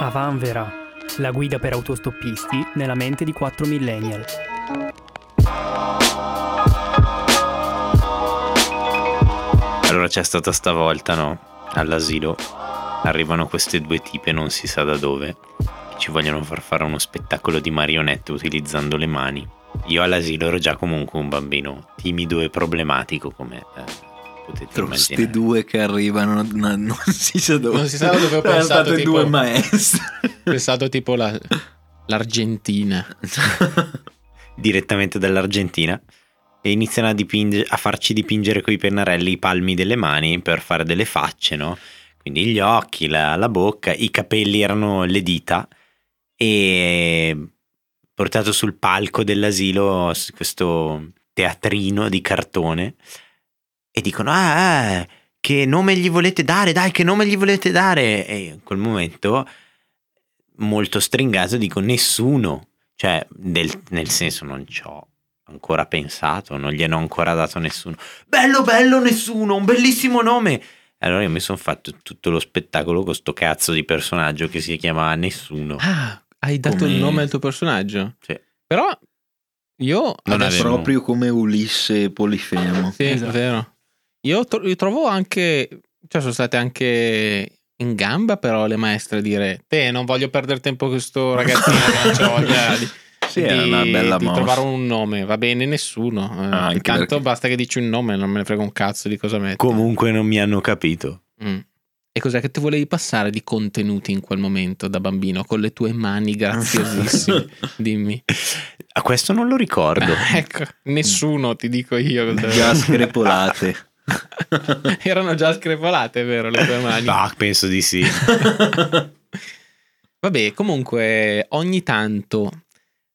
Avanvera, la guida per autostoppisti nella mente di 4 millennial. Allora c'è stata stavolta, no? All'asilo arrivano queste due tipe, non si sa da dove, che ci vogliono far fare uno spettacolo di marionette utilizzando le mani. Io all'asilo ero già comunque un bambino timido e problematico, come eh, potete Queste immaginare. due che arrivano no, non si sa dove. Non si sa dove ho Sono pensato, state tipo- due maestre. pensato tipo la- l'Argentina. direttamente dall'Argentina e iniziano a, dipinge- a farci dipingere coi pennarelli i palmi delle mani per fare delle facce, no? Quindi gli occhi, la, la bocca, i capelli erano le dita e portato sul palco dell'asilo questo teatrino di cartone e dicono ah, eh, che nome gli volete dare dai che nome gli volete dare e in quel momento molto stringato dico nessuno cioè del- nel senso non ci ho ancora pensato non gliene ho ancora dato nessuno bello bello nessuno un bellissimo nome allora io mi sono fatto tutto lo spettacolo con sto cazzo di personaggio che si chiama Nessuno. Ah, hai dato Come- il nome al tuo personaggio? Sì. Però io Non avevo- Proprio come Ulisse Polifemo. Sì, Esatto. è vero. Io, tro- io trovo anche, cioè sono state anche in gamba però le maestre a dire, te non voglio perdere tempo con questo ragazzino che non voglia di, Sì, era una bella di mossa. trovare un nome, va bene nessuno. Eh, Ah, tanto perché- basta che dici un nome, non me ne frega un cazzo di cosa metti. Comunque non mi hanno capito. Mm. E cos'è che ti volevi passare di contenuti in quel momento da bambino con le tue mani graziosissime? Dimmi. A questo non lo ricordo. ecco, nessuno ti dico io. Già screpolate. Erano già screpolate, vero, le tue mani? Ah, penso di sì. Vabbè, comunque ogni tanto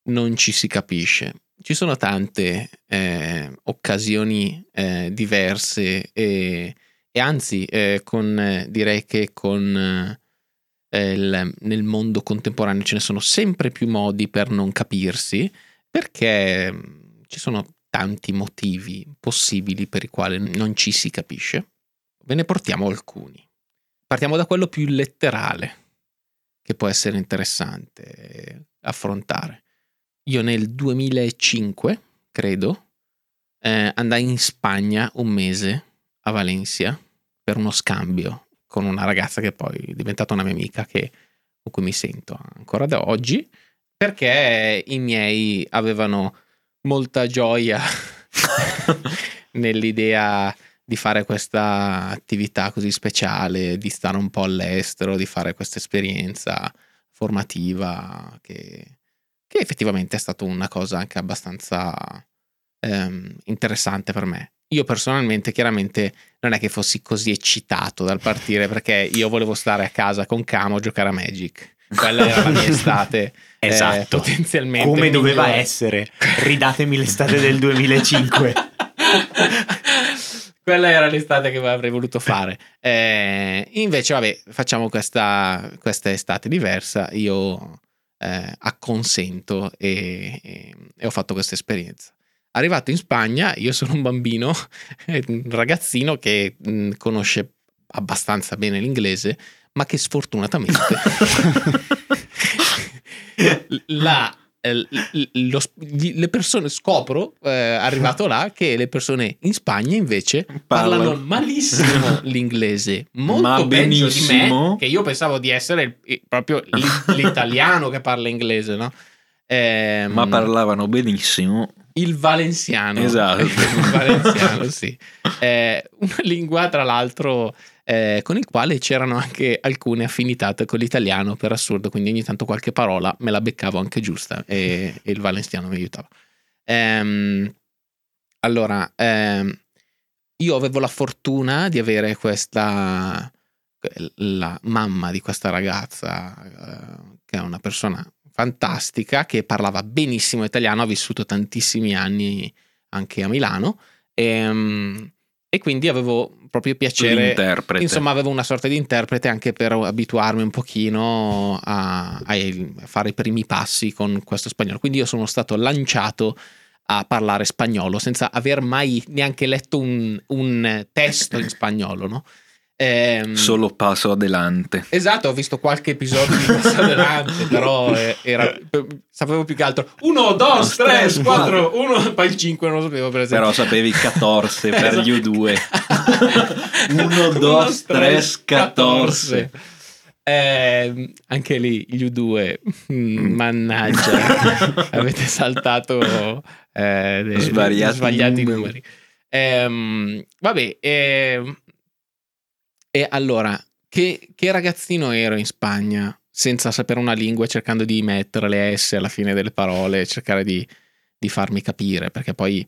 non ci si capisce. Ci sono tante eh, occasioni eh, diverse e, e anzi, eh, con, direi che con eh, il- nel mondo contemporaneo ce ne sono sempre più modi per non capirsi perché mh, ci sono tanti motivi possibili per i quali non ci si capisce. Ve ne portiamo alcuni. Partiamo da quello più letterale che può essere interessante affrontare. Io nel 2005, credo, eh, andai in Spagna un mese a Valencia per uno scambio con una ragazza che poi è diventata una mia amica che, con cui mi sento ancora da oggi, perché i miei avevano molta gioia nell'idea di fare questa attività così speciale, di stare un po' all'estero, di fare questa esperienza formativa che, che effettivamente è stata una cosa anche abbastanza ehm, interessante per me. Io personalmente chiaramente non è che fossi così eccitato dal partire perché io volevo stare a casa con Camo a giocare a Magic. Quella era la mia estate. eh, Esatto. potenzialmente Come doveva migliore. essere. Ridatemi l'estate del 2005. Quella era l'estate che avrei voluto fare. Eh, invece, vabbè, facciamo questa, questa estate diversa. Io eh, acconsento e, e- e ho fatto questa esperienza. Arrivato in Spagna, io sono un bambino, un ragazzino che mh, conosce abbastanza bene l'inglese, ma che sfortunatamente la, eh, lo le persone scopro eh, arrivato là che le persone in Spagna invece parlano Parlano. malissimo l'inglese molto Ma peggio di benissimo. me che io pensavo di essere il- proprio l'i- l'italiano che parla inglese no? Ehm, Ma parlavano benissimo. il valenziano Esatto. il valenziano sì Eh, una lingua tra l'altro eh, con il quale c'erano anche alcune affinità con l'italiano per assurdo quindi ogni tanto qualche parola me la beccavo anche giusta e, e il valenziano mi aiutava. Ehm, allora ehm, io avevo la fortuna di avere questa la mamma di questa ragazza eh, che è una persona fantastica che parlava benissimo italiano ha vissuto tantissimi anni anche a Milano e, e quindi avevo proprio piacere L'interprete. Insomma, avevo una sorta di interprete anche per abituarmi un pochino a, a fare i primi passi con questo spagnolo. Quindi io sono stato lanciato a parlare spagnolo senza aver mai neanche letto un, un testo in spagnolo, no? Ehm, Solo passo adelante. Esatto, ho visto qualche episodio di Passo Adelante, però eh, era, sapevo più che altro 1, 2, 3, 4, 1, poi il 5 non lo sapevo per esempio. Però sapevi 14 per Esatto. gli U2. Uno, Uno, dos, tres, tres, catorce. Eh, anche lì gli U2, mm, mannaggia, avete saltato eh, sbagliati numeri. numeri. Ehm, vabbè, ehm, e allora, che, che ragazzino ero in Spagna senza sapere una lingua, cercando di mettere le S alla fine delle parole, cercare di, di farmi capire, perché poi,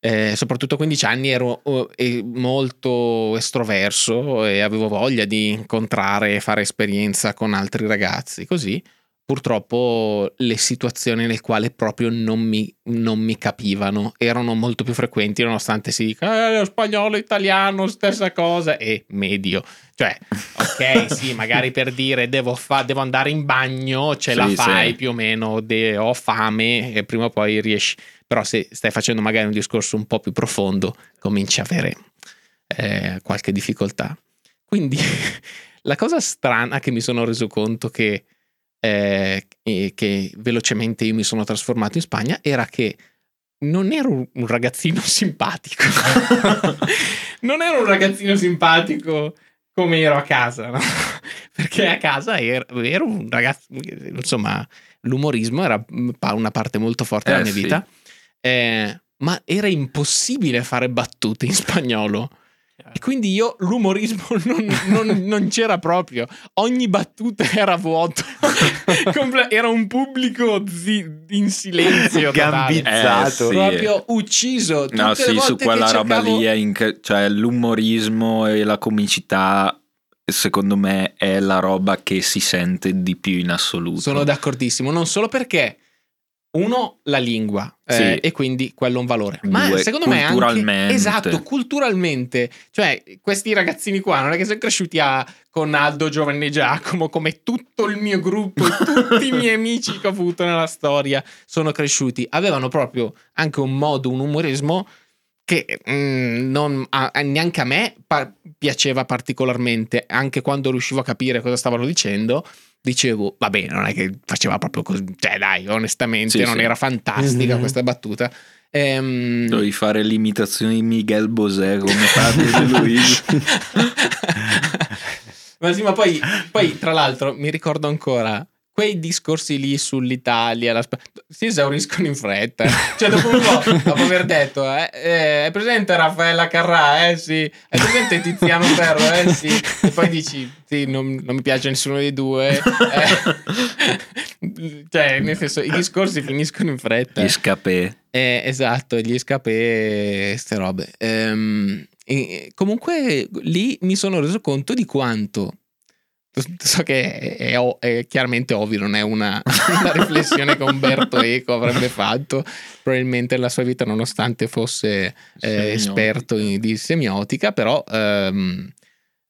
eh, soprattutto a 15 anni, ero eh, molto estroverso e avevo voglia di incontrare e fare esperienza con altri ragazzi, così. Purtroppo le situazioni nelle quali proprio non mi, non mi capivano erano molto più frequenti, nonostante si dica eh, spagnolo, italiano, stessa cosa, e medio. Cioè, ok, sì, magari per dire devo, fa- devo andare in bagno, ce la Sì, fai sì. più o meno, de- ho fame e prima o poi riesci. Però se stai facendo magari un discorso un po' più profondo, cominci a avere eh, qualche difficoltà. Quindi la cosa strana che mi sono reso conto che, eh, e che velocemente io mi sono trasformato in Spagna era che non ero un- ragazzino simpatico. non ero un ragazzino simpatico come ero a casa, no? Perché a casa ero, ero un ragazzo, insomma, l'umorismo era pa- una parte molto forte della Eh, mia sì. vita, eh, ma era impossibile fare battute in spagnolo. E quindi io l'umorismo non, non- non c'era proprio. Ogni battuta era vuoto. Comple- era un pubblico zi- in silenzio. Gambizzato. Eh, sì. Proprio ucciso. Tutte No, le sì, su volte che quella roba cercavo- lì è inc- cioè l'umorismo e la comicità, secondo me, è la roba che si sente di più in assoluto. Sono d'accordissimo, non solo perché uno la lingua eh, Sì. e quindi quello è un valore, ma Due, secondo me anche esatto, culturalmente, cioè questi ragazzini qua non è che sono cresciuti a, con Aldo Giovanni e Giacomo come tutto il mio gruppo tutti i miei amici che ho avuto nella storia sono cresciuti, avevano proprio anche un modo, un umorismo che mm, non, a- a- neanche a me pa- piaceva particolarmente, anche quando riuscivo a capire cosa stavano dicendo, dicevo, vabbè, non è che faceva proprio così, cioè dai, onestamente Sì, non sì. era fantastica Mhm. questa battuta. Ehm, Dovevi fare l'imitazione di Miguel Bosé come Fabio De Luigi. ma sì, ma poi, poi, tra l'altro mi ricordo ancora quei discorsi lì sull'Italia la Sp- si esauriscono in fretta. Cioè, dopo un po', dopo aver detto, eh, eh, è presente Raffaella Carrà, eh sì, è presente Tiziano Ferro, eh sì, e poi dici, sì, non, non mi piace nessuno dei due. eh. cioè, nel senso, i discorsi finiscono in fretta. Gli scapè. Eh, esatto, gli scapè, ste robe. Ehm, e- comunque lì mi sono reso conto di quanto. So che è, è è chiaramente ovvio, non è una, una riflessione che Umberto Eco avrebbe fatto. Probabilmente nella sua vita, nonostante fosse eh, esperto in- di semiotica, però ehm,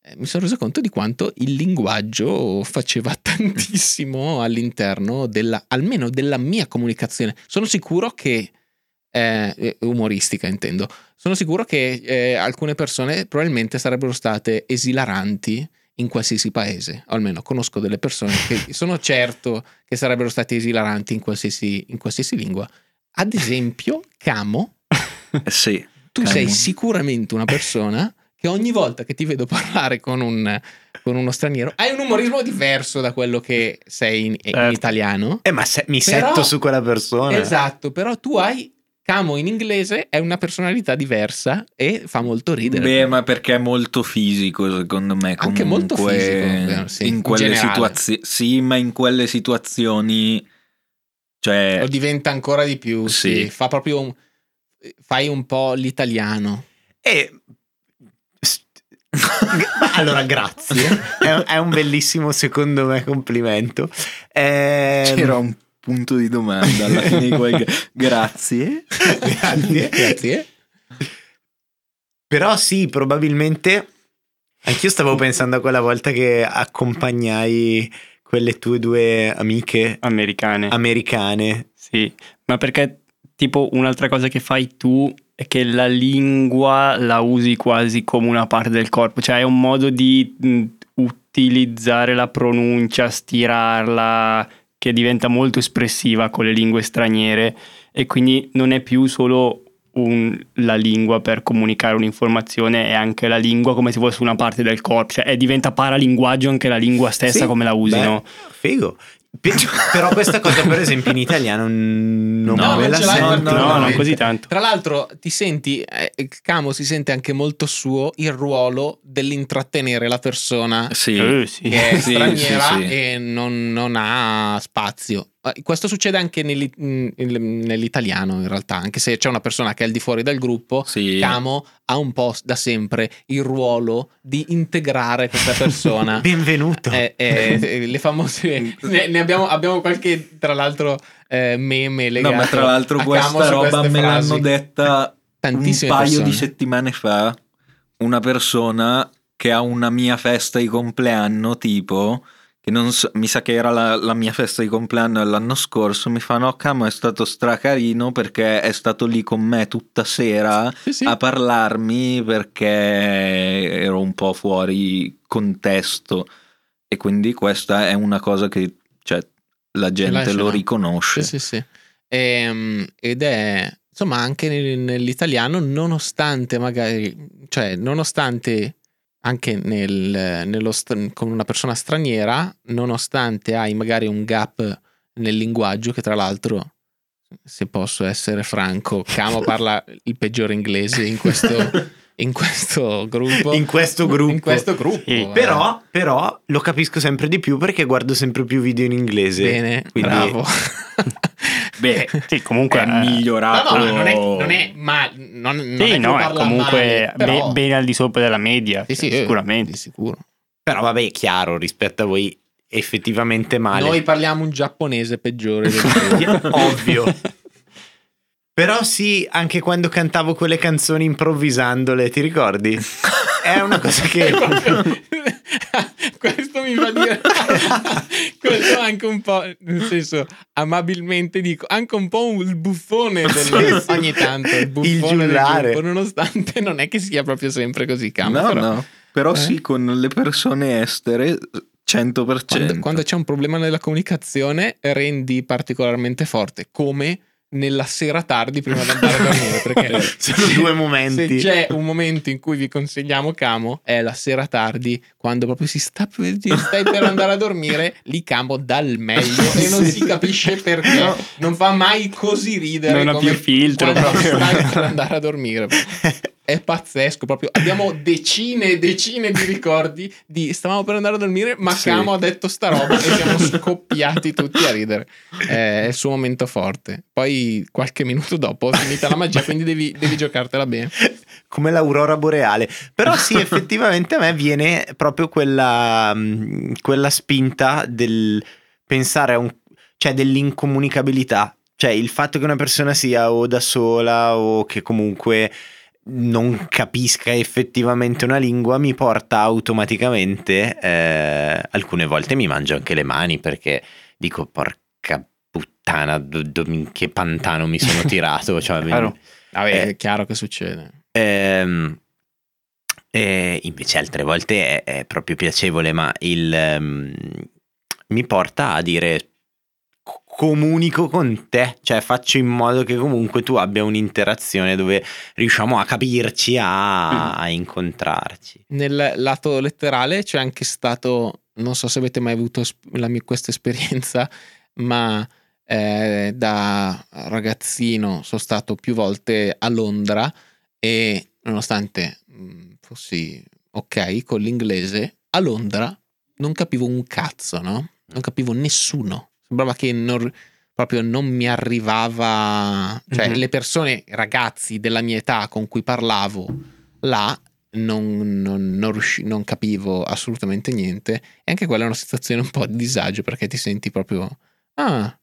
eh, mi sono reso conto di quanto il linguaggio faceva tantissimo all'interno della, almeno della mia comunicazione. Sono sicuro che, eh, eh, umoristica intendo, sono sicuro che eh, alcune persone probabilmente sarebbero state esilaranti in qualsiasi paese, o almeno conosco delle persone che sono certo che sarebbero stati esilaranti in qualsiasi, in qualsiasi lingua. Ad esempio, Camo, Eh sì. tu Camo. sei sicuramente una persona che ogni volta che ti vedo parlare con, un, con uno straniero hai un umorismo diverso da quello che sei in, in Certo. italiano. Eh, ma se- mi Però- setto su quella persona. Esatto, però tu hai Camo in inglese è una personalità diversa e fa molto ridere. Beh, ma perché è molto fisico, secondo me. Anche molto comunque, fisico, vero, sì, in in quelle generale. situazioni. Sì, ma in quelle situazioni. Cioè, Lo diventa ancora di più, sì. Sì. Fa proprio un, fai un po' l'italiano. E... allora, grazie. È, è un bellissimo, secondo me, complimento. Ehm, c'era un punto di domanda alla fine di quel. Grazie. Grazie. Grazie. Però sì, probabilmente. Anch'io stavo pensando a quella volta che accompagnai quelle tue due amiche Americane. americane. Sì, ma perché tipo un'altra cosa che fai tu è che la lingua la usi quasi come una parte del corpo, cioè è un modo di utilizzare la pronuncia, stirarla, che diventa molto espressiva con le lingue straniere e quindi non è più solo un- la lingua per comunicare un'informazione, è anche la lingua come se fosse una parte del corpo, cioè è- diventa paralinguaggio anche la lingua stessa Sì, come la usi, beh? Figo. Pe- Però questa cosa, per esempio, in italiano non No, me non la sento. No, non così tanto. Tra l'altro, ti senti, eh, Camo si sente anche molto suo il ruolo dell'intrattenere la persona Sì. Eh, sì. che è Sì, straniera sì, sì. e non, non ha spazio. Eh, Questo succede anche mm, nell'italiano, in realtà, anche se c'è una persona che è al di fuori del gruppo. Sì. Camo ha un po' da sempre il ruolo di integrare questa persona. Benvenuto. Eh, eh, le famose ne, ne abbiamo, abbiamo qualche tra l'altro eh, meme No, legato ma tra l'altro questa roba me l'hanno detta un tantissime paio persone. di settimane fa una persona che a una mia festa di compleanno tipo che non so- mi sa che era la, la mia festa di compleanno l'anno scorso mi fa no camo è stato stracarino perché è stato lì con me tutta sera Sì, sì. a parlarmi perché ero un po' fuori contesto e quindi questa è una cosa che cioè, la gente lo no? riconosce Sì, sì, sì. Ehm, ed è insomma anche nel- nell'italiano, nonostante magari, cioè, nonostante anche nel- nello st- con una persona straniera, nonostante hai magari un gap nel linguaggio, che tra l'altro, se posso essere franco, Camo parla il peggiore inglese in questo, in questo gruppo. In questo gruppo. In questo gruppo. Sì, eh. Però, però lo capisco sempre di più perché guardo sempre più video in inglese. Bene, Quindi- bravo. beh Sì, comunque è eh, migliorato No, no, non è, non è ma non, non Sì, è no, è comunque male, però- be- bene al di sopra della media, Sì, sì, cioè, sicuramente. sicuro. Però vabbè, è chiaro, rispetto a voi effettivamente male. Noi parliamo un giapponese peggiore del Ovvio. Però sì, anche quando cantavo quelle canzoni improvvisandole, ti ricordi? È una cosa che... mi fa dire questo anche un po' nel senso amabilmente dico anche un po' il buffone del, ogni tanto il buffone giullare. gruppo, nonostante non è che sia proprio sempre così cambia no, però no. Però Eh? sì, con le persone estere 100%. quando, quando c'è un problema nella comunicazione rendi particolarmente forte come nella sera tardi prima di andare a dormire perché Sono due momenti. Se c'è un momento in cui vi consigliamo Camo, è la sera tardi, quando proprio si sta per, stai per andare a dormire, lì Camo dà il meglio e non si capisce perché. Non fa mai così ridere. Non ha più filtro proprio. stai per andare a dormire. È pazzesco, proprio. Abbiamo decine e decine di ricordi di stavamo per andare a dormire, ma Sì. Camo ha detto sta roba e siamo scoppiati tutti a ridere. È il suo momento forte. Poi qualche minuto dopo è finita la magia, quindi devi, devi giocartela bene. come l'aurora boreale. Però sì, effettivamente a me viene proprio quella, mh, quella spinta del pensare a un... cioè dell'incomunicabilità. Cioè il fatto che una persona sia o da sola o che comunque non capisca effettivamente una lingua mi porta automaticamente, eh, alcune volte mi mangio anche le mani perché dico porca puttana, do- do- in che pantano mi sono tirato. Cioè, Chiaro. Vabbè, Eh. è chiaro che succede. Ehm, e invece altre volte è, è proprio piacevole, ma il, ehm, mi porta a dire co- comunico con te, cioè faccio in modo che comunque tu abbia un'interazione dove riusciamo a capirci, a, a incontrarci. Nel lato letterale c'è anche stato, non so se avete mai avuto la mia- questa esperienza, ma eh, da ragazzino sono stato più volte a Londra e nonostante mh, fossi ok con l'inglese, a Londra non capivo un cazzo, no? Non capivo nessuno. Sembrava che non, proprio non mi arrivava, cioè Mhm. le persone, ragazzi della mia età con cui parlavo là non, non- non riusci- non capivo assolutamente niente e anche quella è una situazione un po' di disagio perché ti senti proprio ah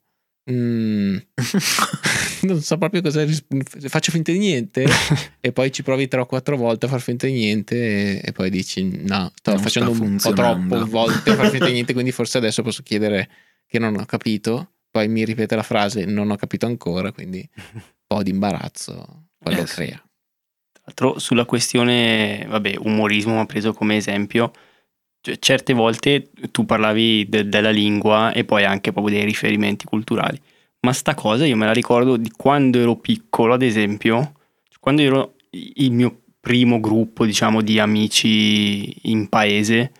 mm, non so proprio cosa ris- faccio finta di niente e poi ci provi tre o quattro volte a far finta di niente e, e poi dici no sto Non facendo sta un po' funzionando." troppo volte a far finta di niente quindi forse adesso posso chiedere che non ho capito poi mi ripete la frase non ho capito ancora quindi un po' di imbarazzo quello Eh, crea. Tra l'altro sulla questione, vabbè, umorismo ma preso come esempio, cioè, certe volte tu parlavi de- della lingua e poi anche proprio dei riferimenti culturali, ma sta cosa io me la ricordo di quando ero piccolo, ad esempio, quando ero il mio primo gruppo, diciamo, di amici in paese,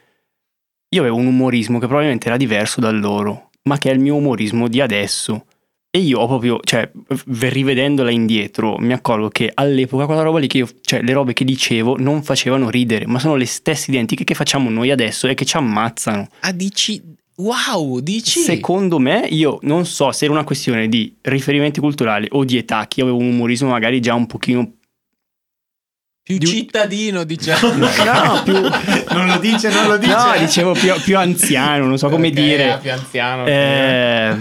io avevo un umorismo che probabilmente era diverso dal loro, ma che è il mio umorismo di adesso. E io ho proprio, cioè, rivedendola indietro, mi accorgo che all'epoca quella roba lì che io, cioè, le robe che dicevo non facevano ridere, ma sono le stesse identiche che facciamo noi adesso e che ci ammazzano. Ah, dici... Wow, dici... Secondo me, io non so se era una questione di riferimenti culturali o di età, che io avevo un umorismo magari già un pochino più di- cittadino, diciamo. No, più- Non lo dice, non lo dice. No, dicevo più, più anziano, non so come Ok, dire. più anziano. Eh,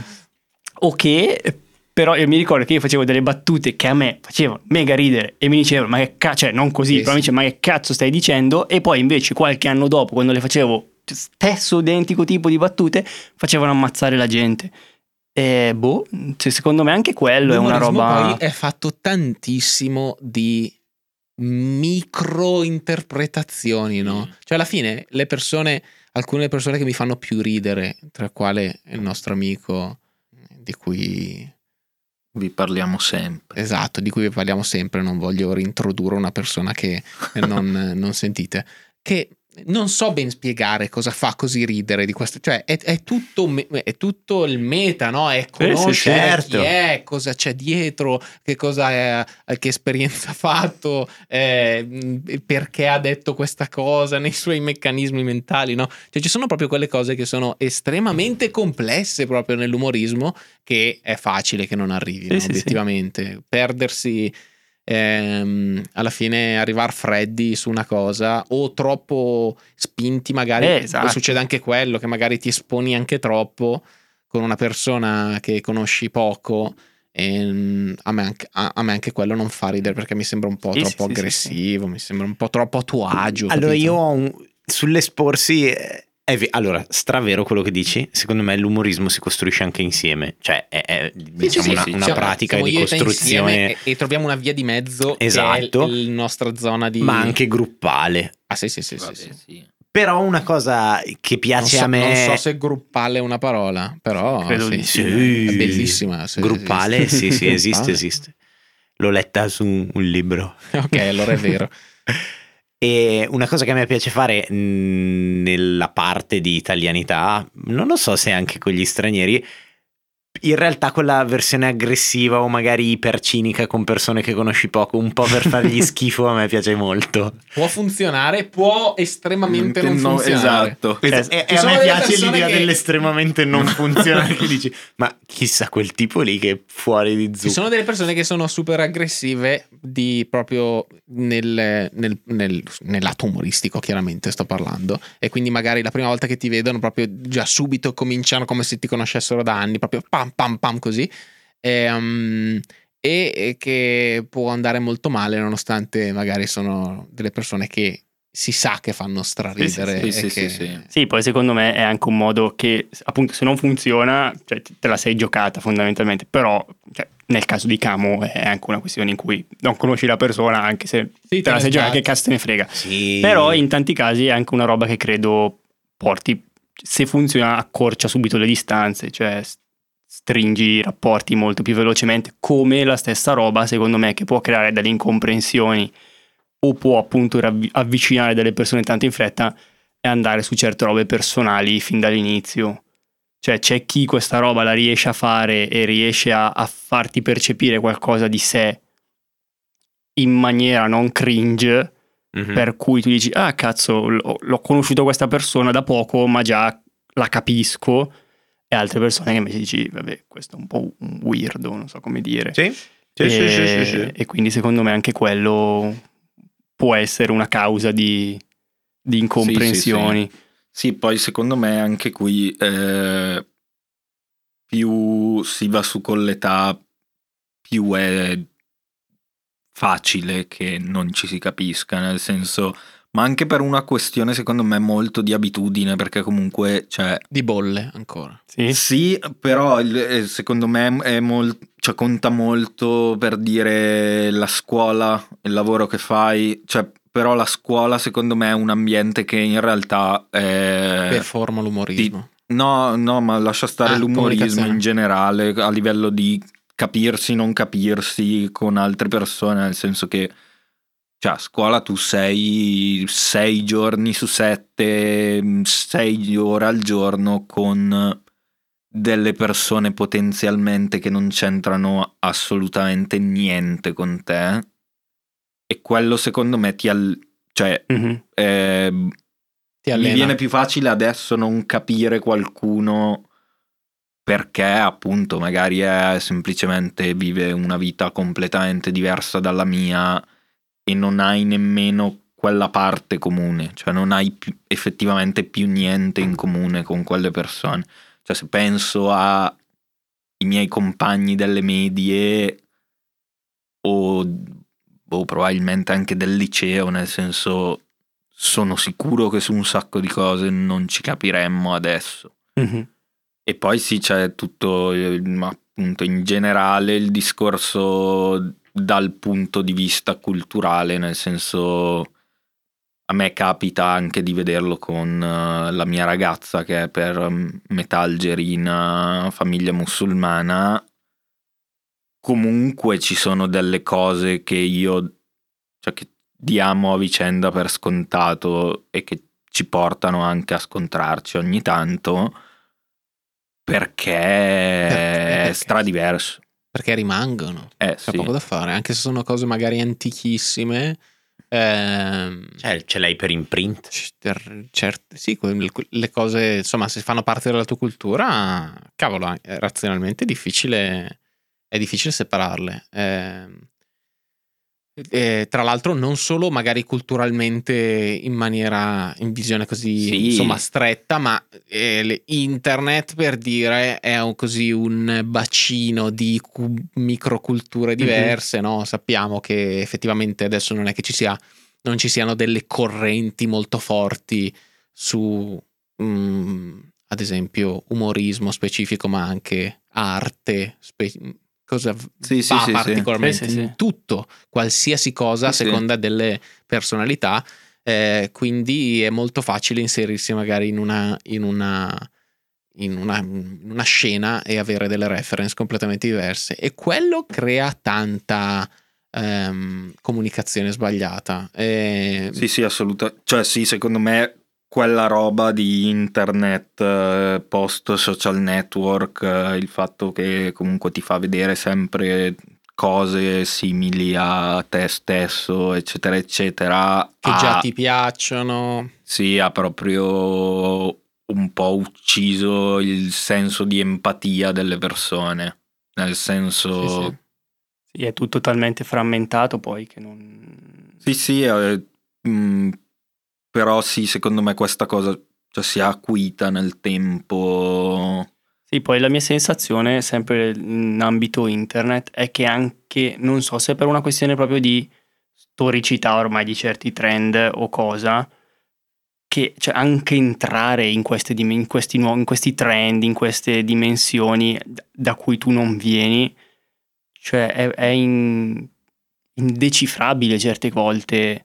ok, però io mi ricordo che io facevo delle battute che a me facevano mega ridere e mi dicevano, ma che cazzo, cioè non così, Sì, però mi dicevano, ma che cazzo stai dicendo? E poi invece qualche anno dopo, quando le facevo stesso identico tipo di battute, facevano ammazzare la gente. E boh, cioè, secondo me anche quello è una roba... poi è fatto tantissimo di micro interpretazioni, no? Mm. Cioè alla fine le persone, alcune persone che mi fanno più ridere, tra le quali il nostro amico di cui Vi parliamo sempre. esatto, di cui vi parliamo sempre, non voglio reintrodurre una persona che non, non sentite, che non so ben spiegare cosa fa così ridere di questo, cioè è, è tutto, è tutto il meta, no? È Sì, sì, conoscere certo. chi è, cosa c'è dietro, che cosa è, che esperienza ha fatto, eh, perché ha detto questa cosa nei suoi meccanismi mentali, no? Cioè ci sono proprio quelle cose che sono estremamente complesse proprio nell'umorismo che è facile che non arrivino, Sì, sì, sì. obiettivamente. Perdersi ehm, alla fine arrivare freddi su una cosa o troppo spinti magari Eh, esatto. succede anche quello che magari ti esponi anche troppo con una persona che conosci poco e mm, a me, anche, a, a me anche quello non fa ridere perché mi sembra un po' Sì, sì, troppo sì, sì, aggressivo mi sembra un po' troppo a tuo agio Allora, capito? io ho un- sull'esporsi. eh, È ve- allora, stravero quello che dici. Secondo me l'umorismo si costruisce anche insieme. Cioè, è, è, diciamo Sì, sì, una, sì, una siamo- pratica di costruzione, e, e troviamo una via di mezzo Esatto. che è il- la nostra zona di ma anche gruppale. ah sì sì sì, sì, Vabbè, sì. sì. Però una cosa che piace so, a me. non so se gruppale è una parola, però Credo sì, di sì, sì. è bellissima. Gruppale, esiste. sì, sì, esiste, esiste. L'ho letta su un un libro. Ok, allora è vero. E una cosa che a me piace fare mh, nella parte di italianità, non lo so se anche con gli stranieri, in realtà quella versione aggressiva o magari ipercinica con persone che conosci poco, un po' per fargli schifo, a me piace molto. Può funzionare, può estremamente non No, funzionare. esatto. E, ci e a me piace l'idea che- dell'estremamente non funzionale che dici, ma chissà quel tipo lì che è fuori di Ci zucchero. sono delle persone che sono super aggressive di proprio nel, nel- nel- nel lato umoristico, chiaramente sto parlando. E quindi magari la prima volta che ti vedono, proprio già subito cominciano come se ti conoscessero da anni, proprio pam pam pam così. E, um, e- e che può andare molto male, nonostante magari sono delle persone che si sa che fanno straridere. Sì, sì, e sì, che- sì, sì. Sì, poi secondo me è anche un modo che, appunto, se non funziona, cioè, te la sei giocata fondamentalmente, però cioè, nel caso di Camo è anche una questione in cui non conosci la persona, anche se Sì, te la sei giocata, che cazzo te ne frega. Sì. Però in tanti casi è anche una roba che credo porti, se funziona, accorcia subito le distanze, cioè stringi i rapporti molto più velocemente, come la stessa roba, secondo me, che può creare delle incomprensioni o può appunto ravvi- avvicinare delle persone tanto in fretta e andare su certe robe personali fin dall'inizio. Cioè c'è chi questa roba la riesce a fare e riesce a, a farti percepire qualcosa di sé in maniera non cringe, Mhm. per cui tu dici, ah cazzo, l'ho, l'ho conosciuto questa persona da poco, ma già la capisco, e altre persone che invece dici, vabbè, questo è un po' un weirdo, non so come dire. Sì, sì, sì, e, sì, sì, sì. e quindi secondo me anche quello può essere una causa di, di incomprensioni. Sì, poi secondo me anche qui eh, più si va su con l'età, più è facile che non ci si capisca, nel senso ma anche per una questione secondo me molto di abitudine, perché comunque, cioè, Di bolle ancora. Sì. sì, però il- eh, secondo me è mol- cioè, conta molto per dire la scuola, il lavoro che fai, cioè, però la scuola secondo me è un ambiente che in realtà è... Performa l'umorismo. No, no, ma lascia stare Ah, l'umorismo in generale a livello di capirsi, non capirsi con altre persone, nel senso che cioè, a scuola tu sei sei giorni su sette, mh, sei ore al giorno con delle persone potenzialmente che non c'entrano assolutamente niente con te e quello secondo me ti al- cioè Mhm. eh, Ti mi viene più facile adesso non capire qualcuno perché appunto magari è semplicemente vive una vita completamente diversa dalla mia e non hai nemmeno quella parte comune, cioè non hai più- effettivamente più niente in comune con quelle persone. Cioè se penso ai miei compagni delle medie o, o probabilmente anche del liceo, nel senso sono sicuro che su un sacco di cose non ci capiremmo adesso. Mhm. E poi sì, c'è tutto, ma appunto in generale il discorso dal punto di vista culturale, nel senso a me capita anche di vederlo con eh, la mia ragazza che è per mm, metà algerina, famiglia musulmana. Comunque ci sono delle cose che io, cioè che diamo a vicenda per scontato e che ci portano anche a scontrarci ogni tanto perché è perché? stradiverso. Perché rimangono. Eh C'è sì. poco da fare, anche se sono cose magari antichissime. ehm, Cioè, ce l'hai per imprint. cer- cert- sì, le cose, insomma, se fanno parte della tua cultura, cavolo, è razionalmente difficile, è difficile separarle. Ehm, e tra l'altro, non solo magari culturalmente in maniera, in visione così Sì. insomma stretta, ma eh, internet per dire è un, così un bacino di cu- microculture diverse. no? Sappiamo che effettivamente adesso non è che ci sia, non ci siano delle correnti molto forti su, mm, ad esempio, umorismo specifico, ma anche arte. spe- cosa Sì, va sì, particolarmente Sì, sì, sì. in tutto, qualsiasi cosa a Sì, sì. seconda delle personalità. eh, quindi è molto facile inserirsi magari in una, in una in una, in una scena e avere delle reference completamente diverse e quello crea tanta ehm, comunicazione sbagliata Eh, Sì, sì, assolutamente. Cioè, sì, secondo me quella roba di internet eh, post social network, eh, il fatto che comunque ti fa vedere sempre cose simili a te stesso, eccetera, eccetera, che ha- già ti piacciono sì, ha proprio un po' ucciso il senso di empatia delle persone. Nel senso, Sì, sì. Sì, è tutto talmente frammentato poi che non... Sì, sì, eh, mh, però sì, secondo me questa cosa cioè, si è acuita nel tempo. Sì, poi la mia sensazione, sempre in ambito internet, è che anche, non so se per una questione proprio di storicità ormai di certi trend o cosa, che cioè, anche entrare in, queste in, questi nuovi, in questi trend, in queste dimensioni da cui tu non vieni, cioè è, è in- indecifrabile certe volte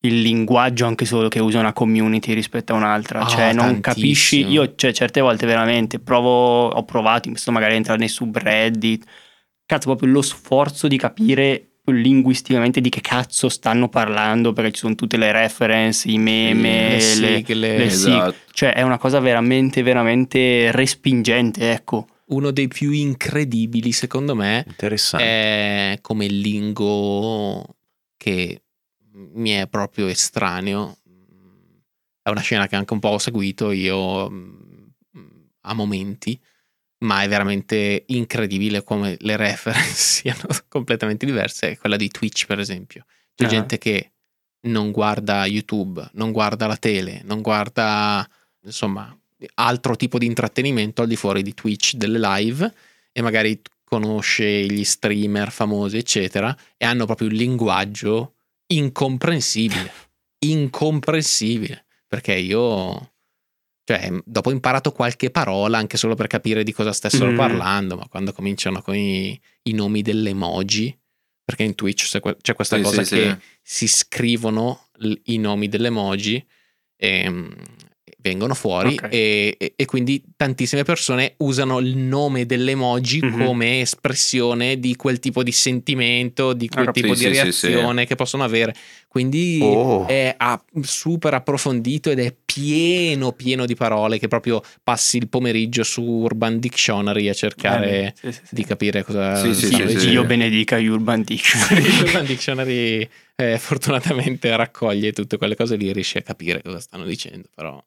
il linguaggio anche solo che usa una community rispetto a un'altra, Ah, cioè non tantissimo. capisci, io cioè, certe volte veramente provo, ho provato, sto magari a entrare nei subreddit, cazzo proprio lo sforzo di capire linguisticamente di che cazzo stanno parlando perché ci sono tutte le reference, i meme, le le, sigle. le sig- Esatto. cioè è una cosa veramente veramente respingente, ecco. uno dei più incredibili secondo me Interessante. è come il lingo che mi è proprio estraneo. È una scena che anche un po' ho seguito io mm, a momenti, ma è veramente incredibile come le reference siano completamente diverse. È quella di Twitch, per esempio. C'è Ah. gente che non guarda YouTube, non guarda la tele, non guarda insomma altro tipo di intrattenimento al di fuori di Twitch, delle live e magari conosce gli streamer famosi, eccetera, e hanno proprio un linguaggio incomprensibile. incomprensibile. Perché io, cioè, dopo ho imparato qualche parola anche solo per capire di cosa stessero Mm. parlando, ma quando cominciano con i, i nomi delle emoji, perché in Twitch c'è, que- c'è questa Sì, cosa sì, che sì. si scrivono i nomi delle emoji e mm, vengono fuori Ok. e, e- quindi tantissime persone usano il nome dell'emoji Mhm. come espressione di quel tipo di sentimento, di quel Ah, tipo sì, di sì, sì, reazione che possono avere. Quindi Oh. è super approfondito ed è pieno, pieno di parole che proprio passi il pomeriggio su Urban Dictionary a cercare Eh, sì, di capire cosa Sì, sì, sì, sì. Dio benedica Urban Dictionary. Urban Dictionary eh, fortunatamente raccoglie tutte quelle cose lì e riesce a capire cosa stanno dicendo, però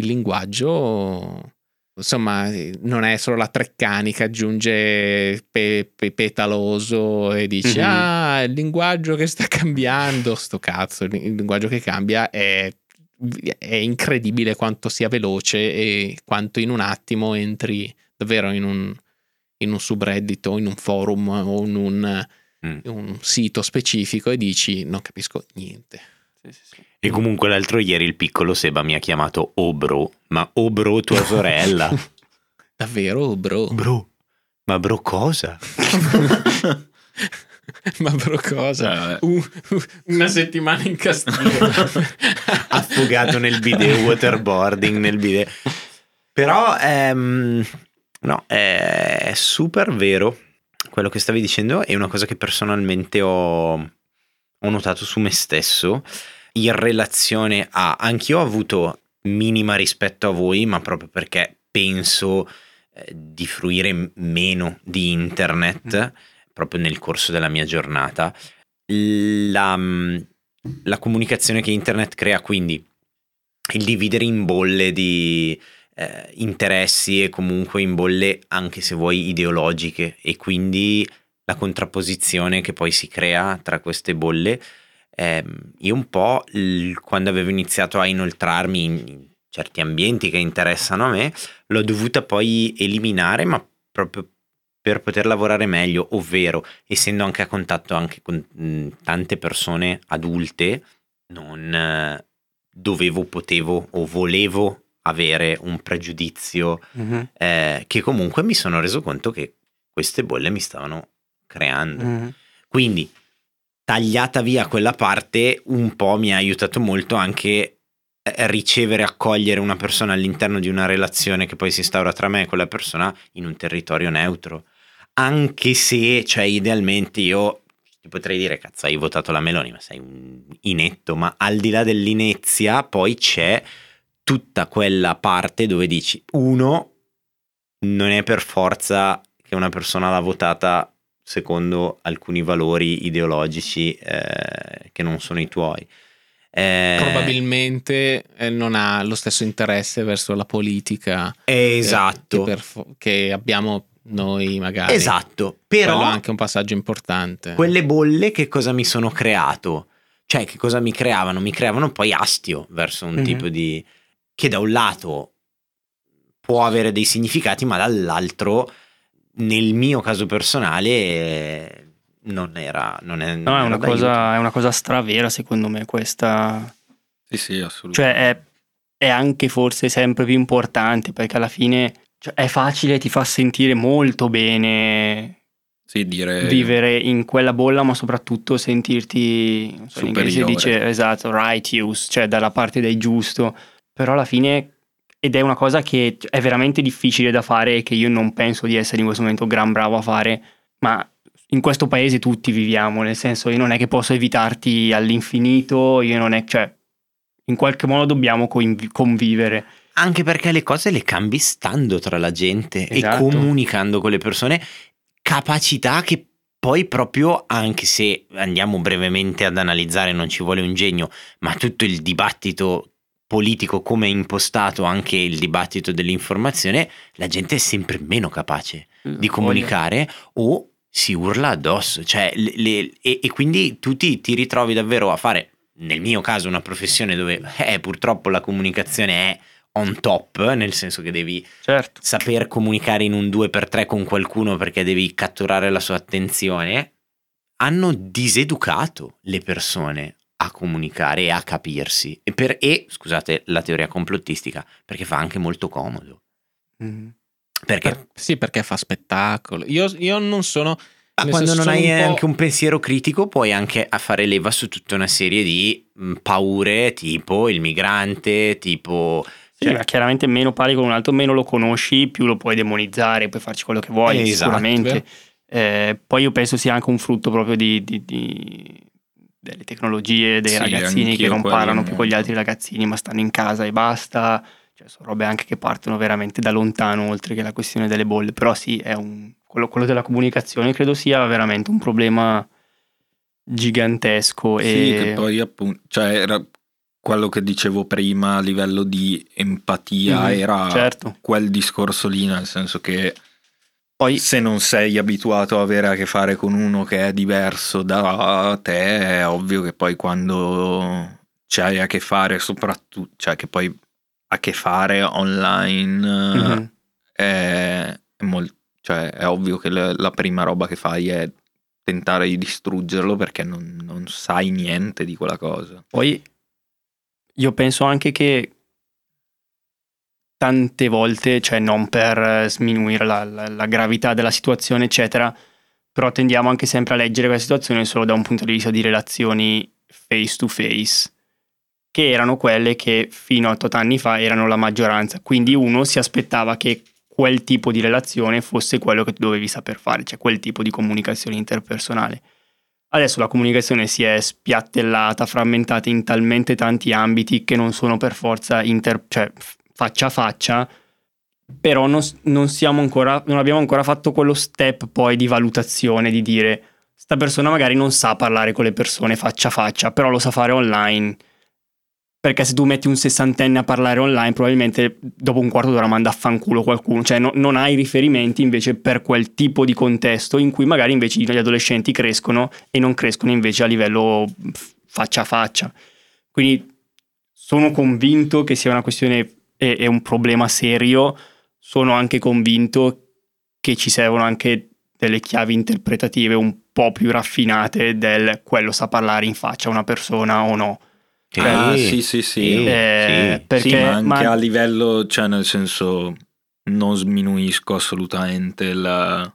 il linguaggio insomma non è solo la Treccani che aggiunge pe- pe- petaloso e dice Mhm. ah il linguaggio che sta cambiando sto cazzo il il linguaggio che cambia è, è incredibile quanto sia veloce e quanto in un attimo entri davvero in un, in un subreddit o in un forum o in un Mm. un sito specifico e dici non capisco niente. Sì, sì, sì. E comunque l'altro ieri il piccolo Seba mi ha chiamato Oh bro, ma oh bro tua sorella. Davvero, bro? bro, ma bro cosa? Ma bro cosa? Uh, uh, una settimana in castigo. Affogato nel bidet, waterboarding nel bidet. Però ehm, no, è super vero quello che stavi dicendo è una cosa che personalmente ho, ho notato su me stesso in relazione a anch'io ho avuto minima rispetto a voi, ma proprio perché penso eh, di fruire meno di internet proprio nel corso della mia giornata. La, mm, la comunicazione che internet crea, quindi il dividere in bolle di eh, interessi e comunque in bolle anche se vuoi ideologiche e quindi la contrapposizione che poi si crea tra queste bolle. ehm, io un po' il- quando avevo iniziato a inoltrarmi in, certi ambienti che interessano a me, l'ho dovuta poi eliminare, ma proprio per poter lavorare meglio, ovvero essendo anche a contatto anche con mh, tante persone adulte, non eh, dovevo, potevo o volevo avere un pregiudizio Mhm, eh, che comunque mi sono reso conto che queste bolle mi stavano creando. mhm. Quindi, tagliata via quella parte, un po' mi ha aiutato molto anche eh, ricevere accogliere una persona all'interno di una relazione che poi si instaura tra me e quella persona in un territorio neutro. Anche se, cioè, idealmente io ti potrei dire, cazzo, hai votato la Meloni, ma sei un inetto, ma al di là dell'inezia, poi c'è tutta quella parte dove dici, uno, non è per forza che una persona l'ha votata secondo alcuni valori ideologici eh, che non sono i tuoi. Eh, Probabilmente eh, non ha lo stesso interesse verso la politica eh, Esatto. che, per fo- che abbiamo noi magari. Esatto. Però è anche un passaggio importante. quelle bolle che cosa mi sono creato? Cioè, che cosa mi creavano? Mi creavano poi astio verso un Mhm. tipo di... che da un lato può avere dei significati, ma dall'altro, nel mio caso personale, eh, non era... Non è, non No, è una, cosa, è una cosa stravera secondo me questa. Sì, sì, assolutamente. Cioè è, è anche forse sempre più importante perché alla fine cioè, è facile, ti fa sentire molto bene sì, dire vivere in quella bolla, ma soprattutto sentirti non so, in inglese si Superiore. dice esatto, righteous, cioè dalla parte del giusto. Però alla fine ed è una cosa che è veramente difficile da fare e che io non penso di essere in questo momento gran bravo a fare, ma in questo paese tutti viviamo, nel senso io non è che posso evitarti all'infinito, io non è, cioè in qualche modo dobbiamo convi- convivere. Anche perché le cose le cambi stando tra la gente Esatto. e comunicando con le persone, capacità che poi proprio, anche se andiamo brevemente ad analizzare, non ci vuole un genio, ma tutto il dibattito politico come è impostato, anche il dibattito dell'informazione, la gente è sempre meno capace di comunicare o si urla addosso. Cioè, le- le- e, e quindi tu ti, ti ritrovi davvero a fare, nel mio caso, una professione dove eh, purtroppo la comunicazione è on top, nel senso che devi Certo. saper comunicare in un 2x3 con qualcuno perché devi catturare la sua attenzione, hanno diseducato le persone a comunicare e a capirsi. E, per, e, scusate, la teoria complottistica, perché fa anche molto comodo. Mm. Perché Per- sì, perché fa spettacolo. Io, io non sono. Ah, quando non hai un anche un pensiero critico, puoi anche a fare leva su tutta una serie di mh, paure, tipo il migrante, tipo. Sì, cioè- ma chiaramente meno parli con un altro, meno lo conosci, più lo puoi demonizzare, puoi farci quello che vuoi, Esatto, sicuramente. Eh, poi io penso sia anche un frutto proprio di, di- di- delle tecnologie, dei Sì, ragazzini che non parlano più con gli altri ragazzini, ma stanno in casa e basta. Cioè, sono robe anche che partono veramente da lontano, oltre che la questione delle bolle. Però sì, è un- quello, quello della comunicazione credo sia veramente un problema gigantesco. Sì, e... che poi appunto, cioè era quello che dicevo prima a livello di empatia, Mhm, era certo. quel discorso lì, nel senso che Poi se non sei abituato a avere a che fare con uno che è diverso da te, è ovvio che poi quando c'hai a che fare, soprattutto, cioè che poi a che fare online, Mhm. è, è mol- cioè, è ovvio che la, la prima roba che fai è tentare di distruggerlo perché non, non sai niente di quella cosa. Poi io penso anche che tante volte, cioè non per eh, sminuire la, la- la gravità della situazione, eccetera, però tendiamo anche sempre a leggere questa situazione solo da un punto di vista di relazioni face to face, che erano quelle che fino a 8 anni fa erano la maggioranza. Quindi uno si aspettava che quel tipo di relazione fosse quello che tu dovevi saper fare, cioè quel tipo di comunicazione interpersonale. Adesso la comunicazione si è spiattellata, frammentata in talmente tanti ambiti che non sono per forza inter- cioè, faccia a faccia, però non, non siamo ancora, non abbiamo ancora fatto quello step poi di valutazione, di dire sta persona magari non sa parlare con le persone faccia a faccia, però lo sa fare online. Perché se tu metti un sessantenne a parlare online, probabilmente dopo un quarto d'ora manda a fanculo qualcuno. Cioè, no- non hai riferimenti invece per quel tipo di contesto in cui magari invece gli adolescenti crescono e non crescono invece a livello faccia a faccia. Quindi sono convinto che sia una questione e, e un problema serio. Sono anche convinto che ci servono anche delle chiavi interpretative un po' più raffinate del quello sa parlare in faccia a una persona o no. Sì, Ah, sì, sì, sì. Eh, sì. perché sì, ma anche ma- a livello, cioè nel senso, non sminuisco assolutamente la,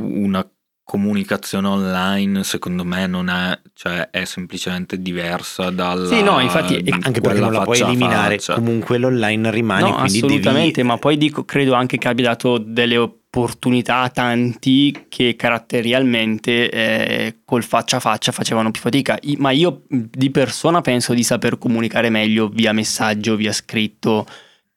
una comunicazione online, secondo me non è, cioè è semplicemente diversa dalla... Sì, no, infatti, anche perché non la puoi eliminare, faccia. comunque l'online rimane, no, quindi assolutamente, devi... ma poi dico, credo anche che abbia dato delle opportunità a tanti che caratterialmente eh, col faccia a faccia facevano più fatica. I- ma io di persona penso di saper comunicare meglio via messaggio, via scritto,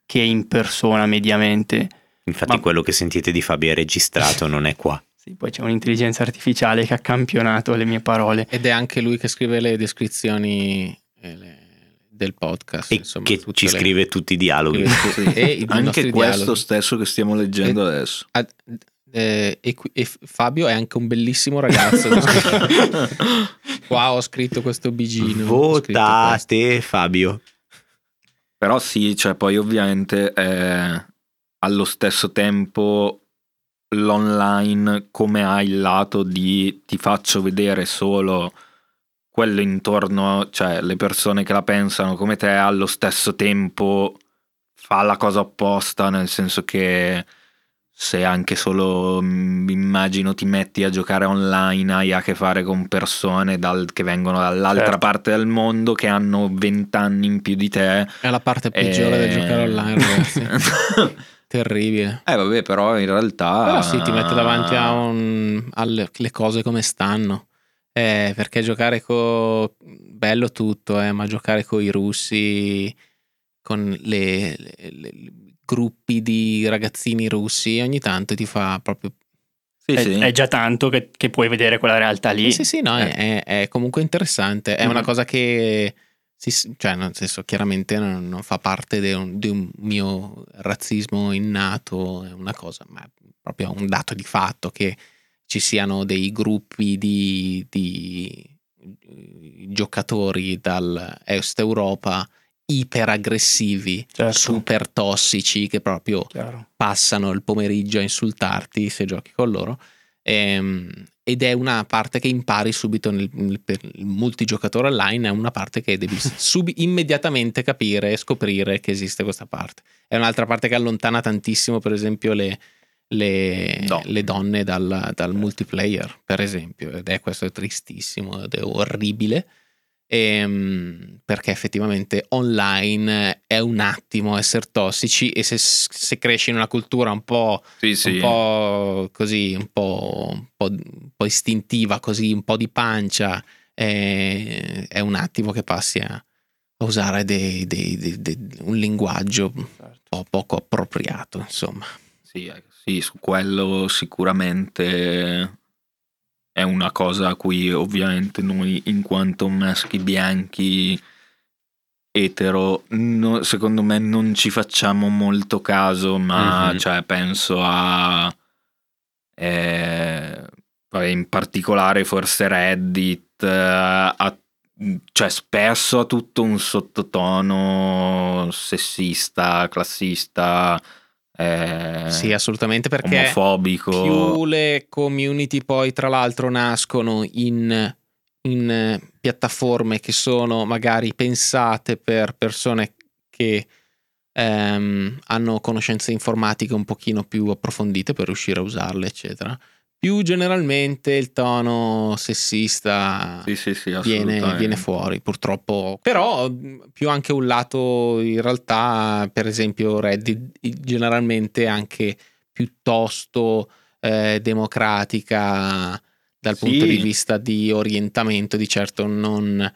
che in persona mediamente. Infatti Ma- quello che sentite di Fabio è registrato, non è qua. Sì, poi c'è un'intelligenza artificiale che ha campionato le mie parole. Ed è anche lui che scrive le descrizioni eh, le- del podcast. E insomma, che ci le- scrive tutti i dialoghi. e Anche questo dialoghi. stesso che stiamo leggendo adesso. Ah, eh, e, e Fabio è anche un bellissimo ragazzo. Qua ho scritto questo bigino. scritto questo. Votate Fabio. Però sì, cioè poi ovviamente eh, allo stesso tempo l'online come ha il lato di ti faccio vedere solo quello intorno, cioè le persone che la pensano come te, allo stesso tempo fa la cosa opposta, nel senso che se anche solo mm, immagino ti metti a giocare online hai a che fare con persone dal- che vengono dall'altra Certo. parte del mondo che hanno 20 anni in più di te È la parte peggiore del eh, giocare online, ragazzi. Terribile. eh vabbè però in realtà Però sì, ti mette davanti a un- alle le cose come stanno. Eh, perché giocare con... Bello tutto, eh, ma giocare con i russi, con le, le- le- gruppi di ragazzini russi, ogni tanto ti fa proprio... sì, è, sì. è già tanto che, che puoi vedere quella realtà lì. Sì, sì, no, Eh. è, è comunque interessante. È una Mhm. cosa che... si- cioè, nel senso, chiaramente non, non fa parte di un, un mio razzismo innato, è una cosa, ma è proprio un dato di fatto che ci siano dei gruppi di, di giocatori dall'est Europa iperaggressivi, Certo. super tossici, che proprio Chiaro. passano il pomeriggio a insultarti se giochi con loro. Ehm, ed è una parte che impari subito nel, nel- per il multigiocatore online, è una parte che devi subi- immediatamente capire e scoprire che esiste questa parte. È un'altra parte che allontana tantissimo, per esempio, le, le- No. le donne dal, dal multiplayer, per esempio, ed è questo è tristissimo ed è orribile. Ehm, perché effettivamente online è un attimo essere tossici e se, se cresci in una cultura un po' Sì, sì. un po' così, un po', un po', un po' istintiva, così, un po' di pancia, è, è un attimo che passi a, a usare dei- dei- dei- un linguaggio un po' poco appropriato, insomma. Sì, eh, sì, su quello sicuramente è una cosa a cui ovviamente noi in quanto maschi bianchi etero no- secondo me non ci facciamo molto caso ma Mhm. cioè, penso a eh, in particolare forse Reddit eh, a- cioè spesso ha tutto un sottotono sessista classista eh, Sì, assolutamente perché omofobico. più le community poi tra l'altro nascono in, in, eh, piattaforme che sono magari pensate per persone che ehm, hanno conoscenze informatiche un pochino più approfondite per riuscire a usarle eccetera più generalmente il tono sessista Sì, sì, sì, viene, viene fuori purtroppo però più anche un lato in realtà per esempio Reddit generalmente anche piuttosto eh, democratica dal punto di vista di orientamento di certo non,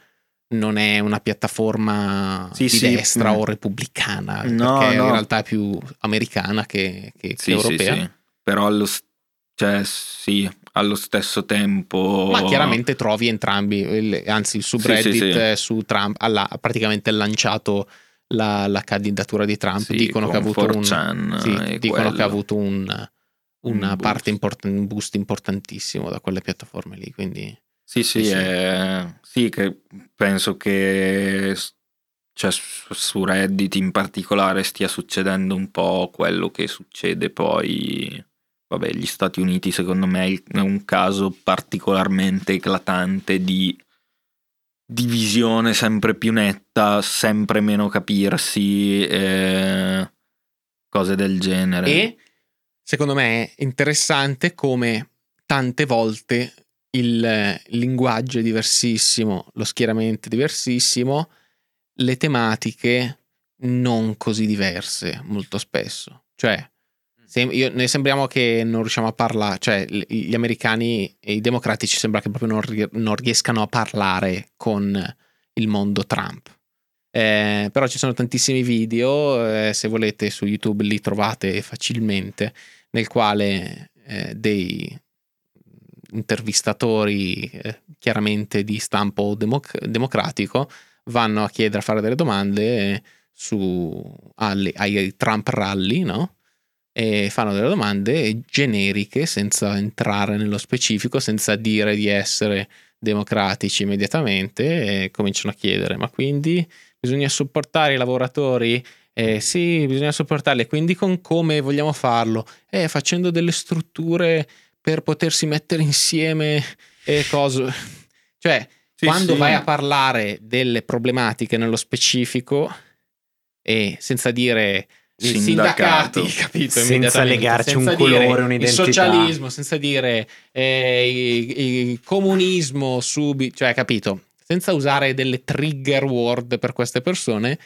non è una piattaforma Sì, di sì, destra mm. o repubblicana No, perché no. in realtà è più americana che, che- che Sì, sì, europea. Però allo, s- cioè, sì, allo stesso tempo... Ma chiaramente trovi entrambi, il- anzi il subreddit Sì, sì, sì. eh, su Trump ha praticamente lanciato la, la candidatura di Trump, Sì, dicono che ha avuto un, 4chan sì, dicono che ha avuto un- una Un parte boost. import- un boost importantissimo da quelle piattaforme lì, quindi Sì, sì, Sì, sì. eh, sì, che penso che cioè, su Reddit in particolare stia succedendo un po' quello che succede poi... Vabbè, gli Stati Uniti secondo me è un caso particolarmente eclatante di divisione sempre più netta, sempre meno capirsi, eh, cose del genere. E secondo me è interessante come tante volte il linguaggio è diversissimo, lo schieramento è diversissimo, le tematiche non così diverse molto spesso. Cioè, sem- io- noi sembriamo che non riusciamo a parlare, cioè gli americani e i democratici sembra che proprio non, non riescano a parlare con il mondo Trump. Eh, però ci sono tantissimi video, eh, se volete su YouTube li trovate facilmente, nel quale eh, dei intervistatori eh, chiaramente di stampo democ- democratico vanno a chiedere a fare delle domande su, alle- ai Trump rally, no? E fanno delle domande generiche senza entrare nello specifico, senza dire di essere democratici immediatamente e cominciano a chiedere ma quindi bisogna supportare i lavoratori eh, sì bisogna supportarli quindi con come vogliamo farlo eh, facendo delle strutture per potersi mettere insieme e cose cioè Sì, quando sì. vai a parlare delle problematiche nello specifico e senza dire. Sindacati, capito? Senza legarci un senza colore, dire un'identità. Il socialismo, senza dire eh, i- i- comunismo subito, cioè, capito? Senza usare delle trigger word per queste persone,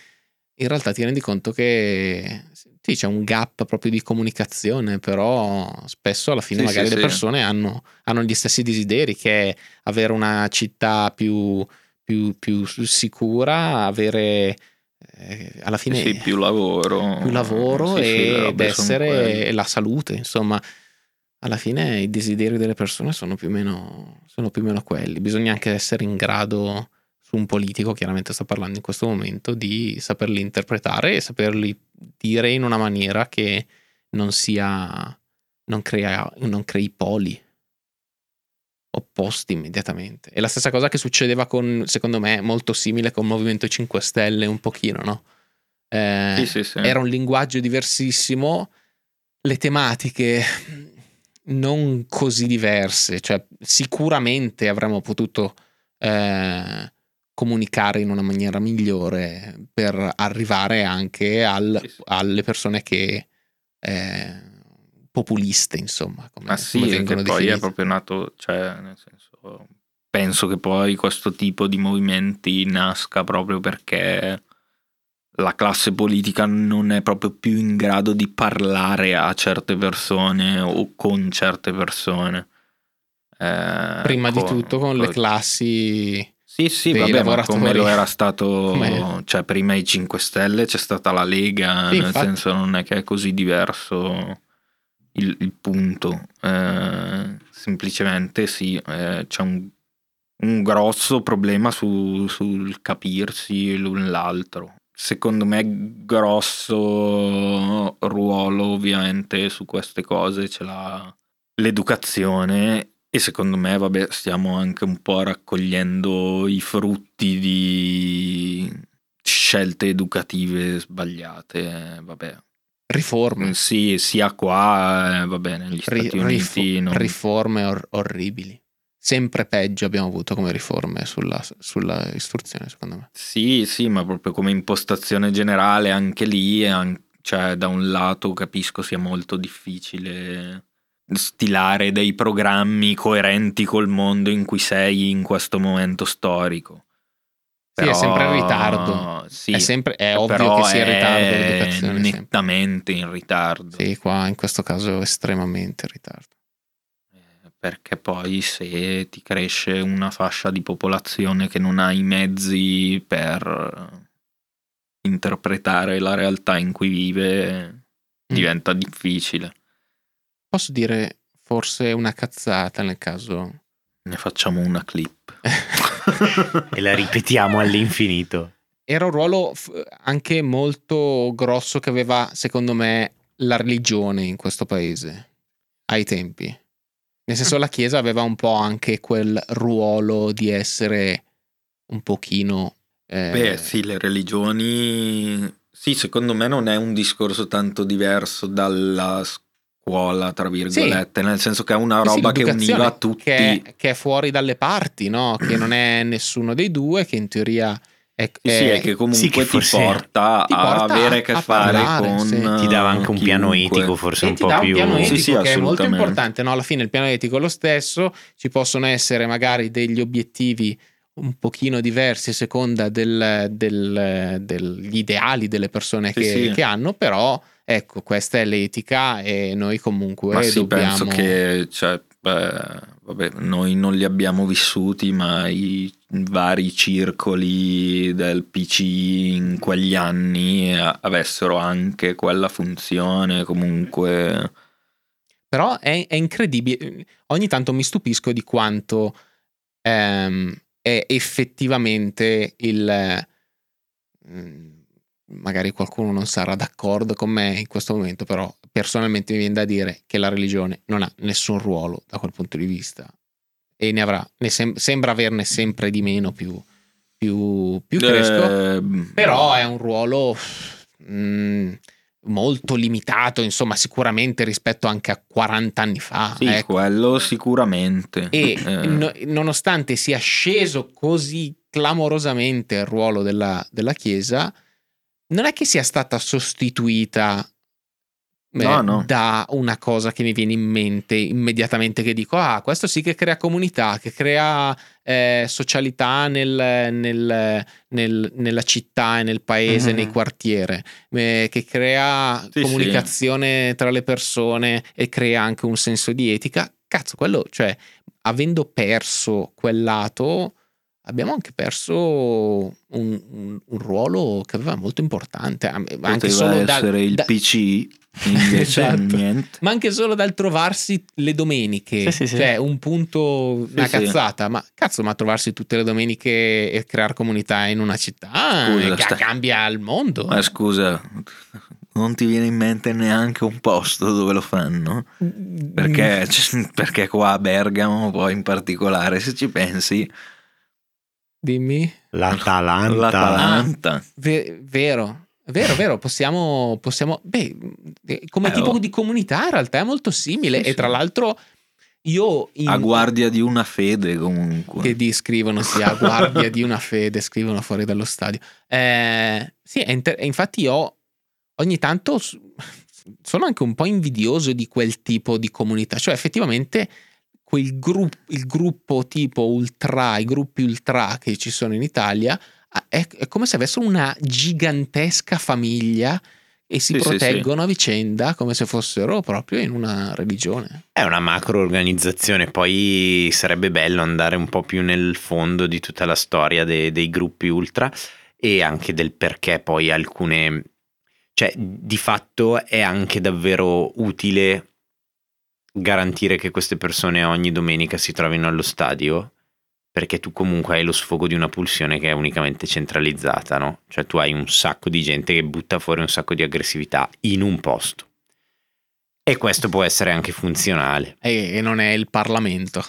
in realtà ti rendi conto che sì, c'è un gap proprio di comunicazione, però spesso alla fine Sì, magari sì, le persone hanno, hanno gli stessi desideri, che è avere una città più, più- più sicura, avere alla fine Sì, più lavoro. più lavoro Sì, sì, ed essere la salute, insomma. Alla fine i desideri delle persone sono più o meno, sono più o meno quelli. Bisogna anche essere in grado, su un politico, chiaramente sta parlando in questo momento, di saperli interpretare e saperli dire in una maniera che non sia, non, crea, non crei poli opposti immediatamente. È la stessa cosa che succedeva con, secondo me, molto simile con il Movimento 5 Stelle, un pochino, no? Eh, Sì, sì, sì. era un linguaggio diversissimo, le tematiche non così diverse, cioè sicuramente avremmo potuto eh, comunicare in una maniera migliore per arrivare anche al- alle persone che eh, populiste, insomma, come, Ma sì, come poi è definite. proprio nato, cioè, nel senso, penso che poi questo tipo di movimenti nasca proprio perché la classe politica non è proprio più in grado di parlare a certe persone o con certe persone. Eh, Prima di con- tutto con le con- classi Sì, sì, vabbè, ma come lo era stato, Come- cioè prima i 5 Stelle c'è stata la Lega, Sì, nel infatti. senso non è che è così diverso il, il punto, Eh, semplicemente sì, eh, c'è un, un grosso problema su- sul capirsi l'un l'altro. Secondo me grosso ruolo ovviamente su queste cose ce l'ha l'educazione e secondo me, vabbè, stiamo anche un po' raccogliendo i frutti di scelte educative sbagliate, vabbè. Riforme, Sì, sia qua, eh, vabbè, negli ri- Stati Uniti. non- riforme or- orribili. Sempre peggio abbiamo avuto come riforme sulla, sulla istruzione, secondo me. Sì, sì, ma proprio come impostazione generale anche lì, an- cioè da un lato capisco sia molto difficile stilare dei programmi coerenti col mondo in cui sei in questo momento storico. Sì, è sempre in ritardo. Sì, è sempre, è ovvio però che sia in ritardo è l'educazione. sempre. nettamente in ritardo. Sì, qua in questo caso estremamente in ritardo. Eh, Perché poi se ti cresce una fascia di popolazione che non ha i mezzi per interpretare la realtà in cui vive, diventa difficile. Posso dire forse una cazzata nel caso... Ne facciamo una clip. e la ripetiamo all'infinito. Era un ruolo anche molto grosso che aveva, secondo me, la religione in questo paese ai tempi. Nel senso, la Chiesa aveva un po' anche quel ruolo di essere un pochino. eh, Beh, sì, le religioni. Sì, secondo me non è un discorso tanto diverso dalla scuola, tra virgolette, nel senso che è una sì, sì, roba che univa tutti. Che è, che è fuori dalle parti, no? Che non è nessuno dei due, che in teoria è. Sì, sì, è che comunque sì, che ti, porta ti a porta avere a- a che a fare parlare, con. sì. Ti dava anche un piano chiunque. etico, forse E un ti po' dà un più. piano etico Sì, sì, che è molto importante, no? Alla fine il piano etico è lo stesso, ci possono essere magari degli obiettivi un pochino diversi a seconda del- del- degli ideali delle persone Sì, che, sì. che hanno, però ecco, questa è l'etica e noi comunque Ma sì, dobbiamo... penso che, cioè, beh, vabbè, noi non li abbiamo vissuti, ma i vari circoli del PC in quegli anni eh, avessero anche quella funzione, comunque. Però è, è incredibile, ogni tanto mi stupisco di quanto ehm, è effettivamente il... mm, Magari qualcuno non sarà d'accordo con me in questo momento, però personalmente mi viene da dire che la religione non ha nessun ruolo da quel punto di vista e ne avrà, ne sem- sembra averne sempre di meno più, più, più cresco. Eh, Però è un ruolo mm, molto limitato, insomma, sicuramente rispetto anche a 40 anni fa. Sì, ecco. quello sicuramente. E Eh, no- nonostante sia sceso così clamorosamente il ruolo della, della Chiesa, non è che sia stata sostituita eh, No, no. da una cosa che mi viene in mente immediatamente che dico, ah, questo sì che crea comunità, che crea eh, socialità nel- nel- nel- nella città e nel paese, Mhm. nei quartieri, eh, che crea Sì, comunicazione tra le persone e crea anche un senso di etica. Cazzo, quello, cioè, avendo perso quel lato, abbiamo anche perso un, un- un ruolo che aveva molto importante. Anche poteva solo dal- essere il da- PC, Esatto. ma anche solo dal trovarsi le domeniche, Sì, sì, sì. cioè un punto, una cazzata, ma cazzo, ma trovarsi tutte le domeniche e creare comunità in una città Scusa, eh, sta- cambia il mondo. Ma scusa, non ti viene in mente neanche un posto dove lo fanno? Mm. Perché, perché qua a Bergamo, poi in particolare, se ci pensi, Dimmi. L'Atalanta. l'Atalanta. Ve- vero, È vero, è vero, possiamo, possiamo beh, eh, come Eh, tipo oh. di comunità in realtà è molto simile Sì, e tra l'altro io in, A guardia di una fede comunque. che di scrivono sì, a guardia di una fede, scrivono fuori dallo stadio. Eh, sì, inter- e infatti io ogni tanto sono anche un po' invidioso di quel tipo di comunità, cioè effettivamente quel gruppo, il gruppo tipo ultra, i gruppi ultra che ci sono in Italia, è, è come se avessero una gigantesca famiglia e si Sì, sì, proteggono a vicenda come se fossero proprio in una religione. È una macro organizzazione, poi sarebbe bello andare un po' più nel fondo di tutta la storia de- dei gruppi ultra e anche del perché poi alcune... Cioè, di fatto è anche davvero utile garantire che queste persone ogni domenica si trovino allo stadio, perché tu comunque hai lo sfogo di una pulsione che è unicamente centralizzata, no? Cioè tu hai un sacco di gente che butta fuori un sacco di aggressività in un posto. E questo può essere anche funzionale. E, non è il Parlamento.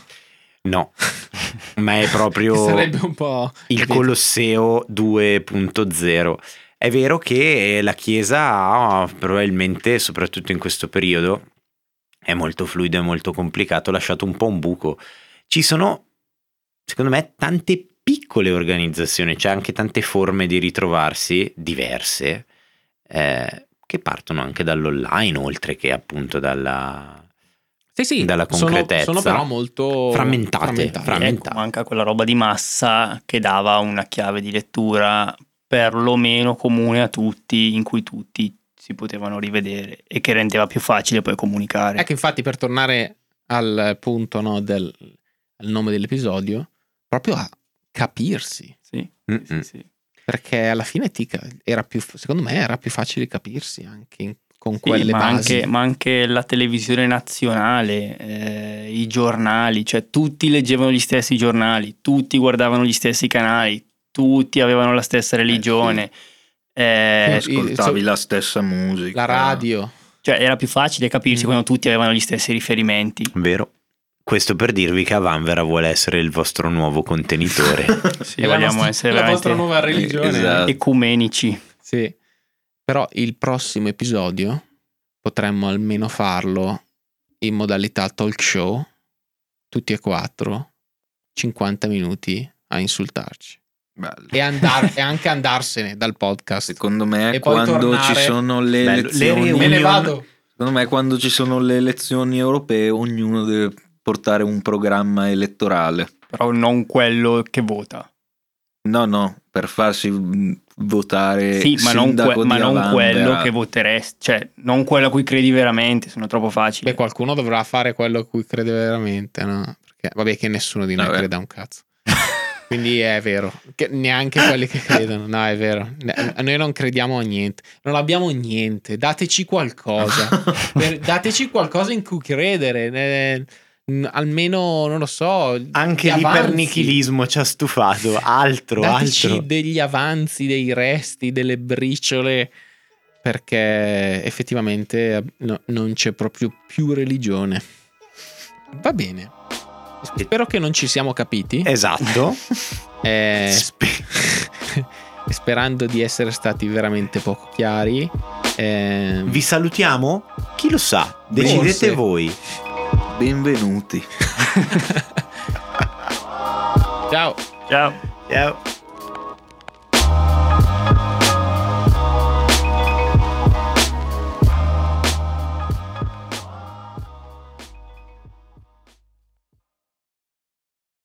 No, ma è proprio Sarebbe un po'... il? Colosseo 2.0. È vero che la Chiesa ha probabilmente, soprattutto in questo periodo, è molto fluido e molto complicato, ha lasciato un po' un buco. Ci sono, secondo me, tante piccole organizzazioni, c'è anche tante forme di ritrovarsi diverse, eh, che partono anche dall'online, oltre che appunto dalla... Sì, sì, dalla sono- concretezza. Sono, però molto Frammentate, frammentate. frammentate. Ecco, manca quella roba di massa che dava una chiave di lettura perlomeno comune a tutti, in cui tutti si potevano rivedere e che rendeva più facile poi comunicare. Ecco, infatti, per tornare al punto no, del al nome dell'episodio, proprio a capirsi. Sì, sì, sì. Perché alla fine ti ca- era più, secondo me era più facile capirsi anche in- con Sì, quelle ma, basi. anche, ma anche la televisione nazionale, eh, i giornali, cioè tutti leggevano gli stessi giornali, tutti guardavano gli stessi canali, tutti avevano la stessa religione. Eh, Sì, Ascoltavi so- la stessa musica. La radio. Cioè era più facile capirsi Mm. quando tutti avevano gli stessi riferimenti. Vero? Questo per dirvi che Avanvera vuole essere il vostro nuovo contenitore. Sì, la vogliamo nostra- essere la vostra nuova religione. esatto. ecumenici. Sì. Però il prossimo episodio potremmo almeno farlo in modalità talk show, tutti e quattro, 50 minuti a insultarci. Bello. E, andar- e anche andarsene dal podcast. Secondo me E quando tornare- ci sono le Bello, elezioni Me ne vado. Secondo me quando ci sono le elezioni europee ognuno deve portare un programma elettorale. Però non quello che vota. No, no, per farsi mh, votare Sì, ma non, que- ma non quello che voteresti, cioè non quello a cui credi veramente, sono troppo facili. Beh, qualcuno dovrà fare quello a cui crede veramente, no? Perché, vabbè, che nessuno di noi Vabbè. crede a un cazzo. Quindi è vero, che neanche quelli che credono, no, è vero. Noi non crediamo a niente, non abbiamo niente. Dateci qualcosa, dateci qualcosa in cui credere. almeno, non lo so, Anche l'ipernichilismo ci ha stufato. Altro, Dateci altro. degli avanzi, dei resti, delle briciole, perché effettivamente eh, no- non c'è proprio più religione. Va bene. Spero che non ci siamo capiti. Esatto. Eh, Spe- sperando di essere stati veramente poco chiari. eh, Vi salutiamo? Chi lo sa? Decidete Forse. voi. Benvenuti. Ciao. Ciao. Ciao.